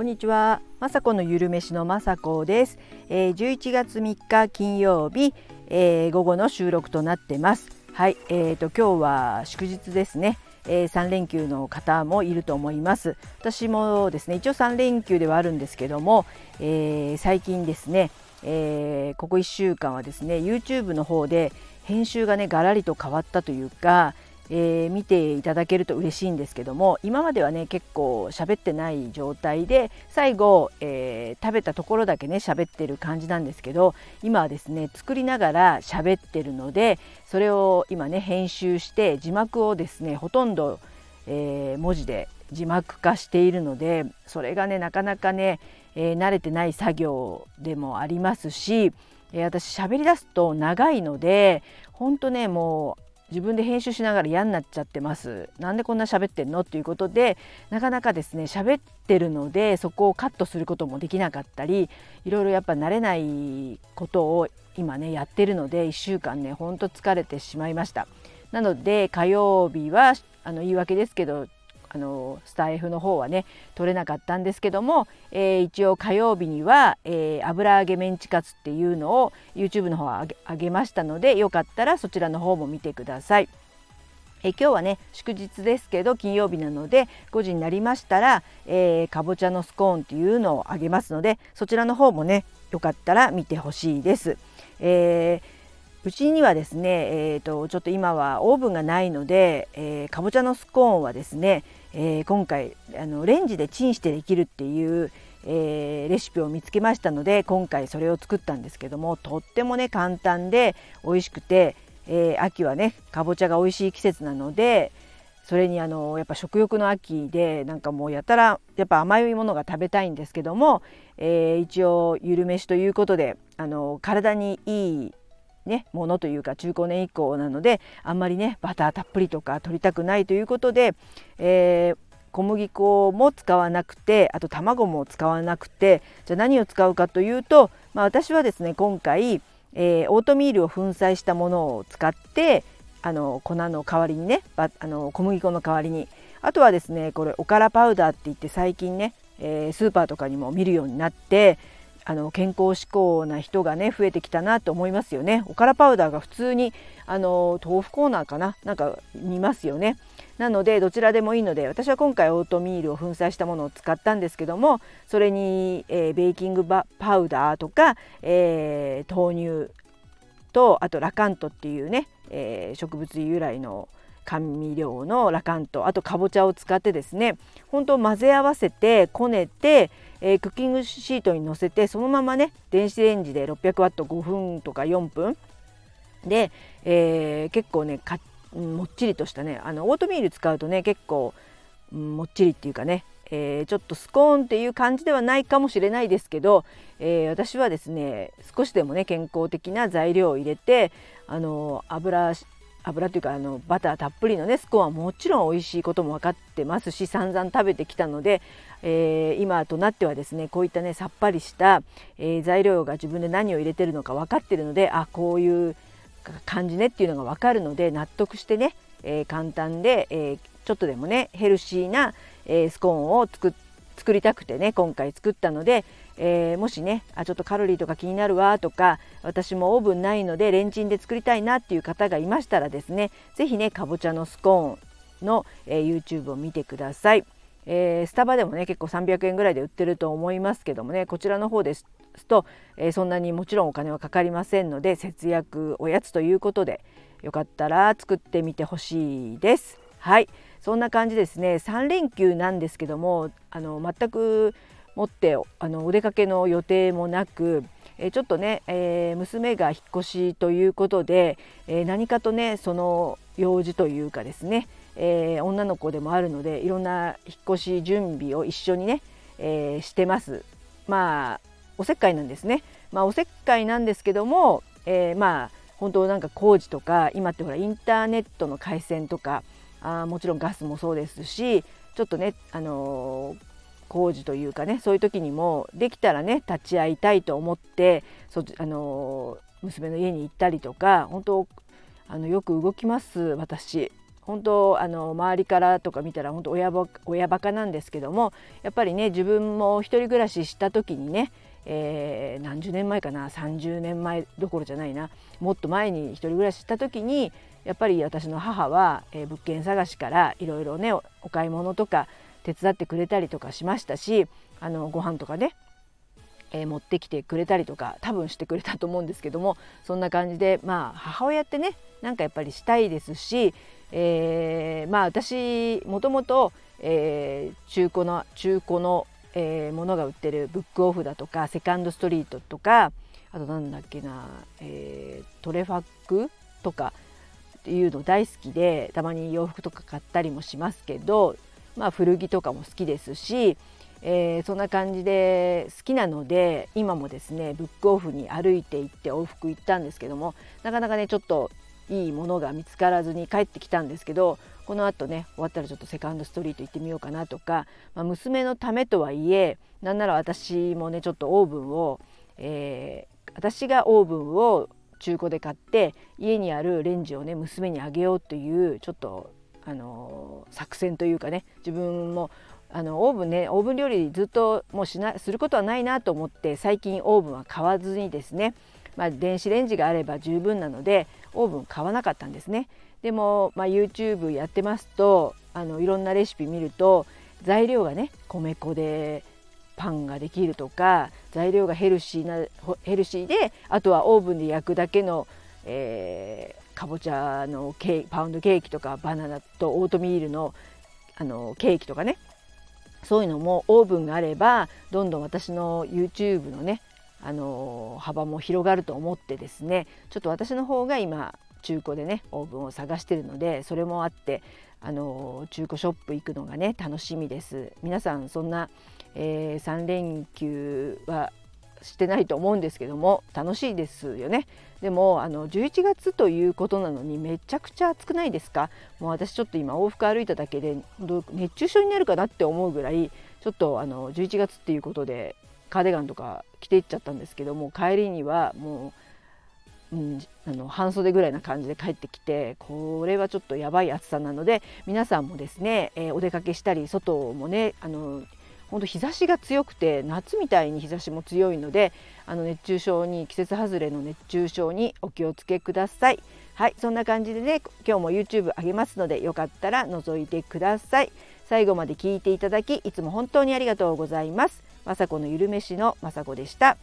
こんにちは、まさこのゆるめしのまさこです、えー、11月3日金曜日、えー、午後の収録となってます。はい、えーと今日は祝日ですね。えー、3連休の方もいると思います。私もですね一応3連休ではあるんですけども、えー、最近ですね、えー、ここ1週間はですね YouTube の方で編集がねガラリと変わったというか、えー、見ていただけると嬉しいんですけども今まではね結構喋ってない状態で最後、えー、食べたところだけね喋ってる感じなんですけど今はですね作りながら喋ってるのでそれを今ね編集して字幕をですねほとんど、えー、文字で字幕化しているのでそれがねなかなかね、え慣れてない作業でもありますし、え私喋り出すと長いのでほんとねもう自分で編集しながら嫌になっちゃってます。なんでこんな喋ってんの？っていうことでなかなかですね喋ってるのでそこをカットすることもできなかったりいろいろやっぱ慣れないことを今ねやってるので1週間ねほんと疲れてしまいました。なので火曜日はあの言い訳ですけどあのスタイフの方はね取れなかったんですけども、えー、一応火曜日には、えー、油揚げメンチカツっていうのを YouTube の方は上げましたのでよかったらそちらの方も見てください。え今日はね祝日ですけど金曜日なので5時になりましたら、えー、かぼちゃのスコーンっていうのをあげますのでそちらの方もねよかったら見てほしいです。えーうちにはですね、えーと、ちょっと今はオーブンがないので、えー、かぼちゃのスコーンはですね、えー、今回あのレンジでチンしてできるっていう、えー、レシピを見つけましたので今回それを作ったんですけどもとってもね簡単で美味しくて、え秋はねかぼちゃが美味しい季節なのでそれにあのやっぱ食欲の秋でなんかもうやたらやっぱ甘いものが食べたいんですけども、え一応ゆるめしということであの体にいいね、ものというか中高年以降なのであんまりねバターたっぷりとか取りたくないということで、えー、小麦粉も使わなくてあと卵も使わなくてじゃあ何を使うかというと、まあ、私はですね今回、えー、オートミールを粉砕したものを使ってあの粉の代わりにねあの小麦粉の代わりにあとはですねこれおからパウダーって言って最近ね、えー、スーパーとかにも見るようになってあの健康志向な人がね増えてきたなと思いますよね。おからパウダーが普通にあの豆腐コーナーかな？なんか見ますよね。なのでどちらでもいいので私は今回オートミールを粉砕したものを使ったんですけどもそれに、えー、ベーキングパウダーとか、えー、豆乳とあとラカントっていうね、えー、植物由来の甘味料のラカントあとかぼちゃを使ってですね本当混ぜ合わせてこねてえー、クッキングシートに乗せてそのままね電子レンジで600ワット5分とか4分で、えー、結構ねもっちりとしたねあのオートミール使うとね結構、もっちりっていうかね、えー、ちょっとスコーンっていう感じではないかもしれないですけど、えー、私はですね少しでもね健康的な材料を入れてあの油油というかあのバターたっぷりのねスコーンはもちろん美味しいことも分かってますし散々食べてきたので、えー、今となってはですねこういったねさっぱりした、えー、材料が自分で何を入れてるのか分かってるのであこういう感じねっていうのが分かるので納得してね、えー、簡単で、えちょっとでもねヘルシーな、えスコーンを作って作りたくてね今回作ったので、えー、もしねあちょっとカロリーとか気になるわとか私もオーブンないのでレンチンで作りたいなっていう方がいましたらですね是非ねかぼちゃのスコーンの、えー、YouTube を見てください。えー、スタバでもね結構300円ぐらいで売ってると思いますけどもねこちらの方ですと、えー、そんなにもちろんお金はかかりませんので節約おやつということでよかったら作ってみてほしいです。はいそんな感じですね3連休なんですけどもあの全く持ってあのお出かけの予定もなくえちょっとね、えー、娘が引っ越しということで、えー、何かとねその用事というかですね、えー、女の子でもあるのでいろんな引っ越し準備を一緒にね、えしてます。まあおせっかいなんですね。まあ、おせっかいなんですけども、えまあ本当なんか工事とか今ってほらインターネットの回線とかあもちろんガスもそうですしちょっとね、あの工事というかねそういう時にもできたらね立ち会いたいと思ってそあの娘の家に行ったりとか本当あのよく動きます私。本当あの周りからとか見たら本当親ば親バカなんですけどもやっぱりね自分も一人暮らしした時にね、えー、何十年前かな30年前どころじゃないなもっと前に一人暮らしした時にやっぱり私の母は、えー、物件探しからいろいろねお買い物とか手伝ってくれたりとかしましたしあのご飯とかねえー、持ってきてくれたりとか多分してくれたと思うんですけどもそんな感じでまあ母親ってねなんかやっぱりしたいですし、えー、まあ私もともと、中古の中古の、えー、ものが売ってるブックオフだとかセカンドストリートとかあとなんだっけな、えー、トレファックとかいうの大好きでたまに洋服とか買ったりもしますけど、まあ、古着とかも好きですし、えー、そんな感じで好きなので今もですねブックオフに歩いて行って往復行ったんですけどもなかなかねちょっといいものが見つからずに帰ってきたんですけどこのあとね終わったらちょっとセカンドストリート行ってみようかなとか、まあ、娘のためとはいえなんなら私もねちょっとオーブンを、えー、私がオーブンを中古で買って家にあるレンジをね娘にあげようというちょっとあの作戦というかね自分もあのオーブンねオーブン料理ずっともうしなすることはないなと思って最近オーブンは買わずにですね、まあ、電子レンジがあれば十分なのでオーブン買わなかったんですね。でも、まあ、YouTube やってますとあのいろんなレシピ見ると材料がね米粉でパンができるとか材料がヘルシーなヘルシーであとはオーブンで焼くだけの、えー、かぼちゃのケパウンドケーキとかバナナとオートミールのあのケーキとかね。そういうのもオーブンがあればどんどん私の YouTube のねあの幅も広がると思ってですねちょっと私の方が今中古でねオーブンを探してるのでそれもあってあの中古ショップ行くのがね楽しみです。皆さんそんな、えー、3連休はしてないと思うんですけども楽しいですよね。でもあの11月ということなのにめちゃくちゃ暑くないですか？もう私ちょっと今往復歩いただけで熱中症になるかなって思うぐらいちょっとあの11月っていうことでカーディガンとか着ていっちゃったんですけども帰りにはもう、うん、あの半袖ぐらいな感じで帰ってきてこれはちょっとやばい暑さなので皆さんもですね、えー、お出かけしたり外もねあの本当日差しが強くて夏みたいに日差しも強いのであの熱中症に季節外れの熱中症にお気をつけください。はいそんな感じでね今日も YouTube 上げますのでよかったら覗いてください。最後まで聞いていただきいつも本当にありがとうございます。雅子のゆるめしの雅子でした。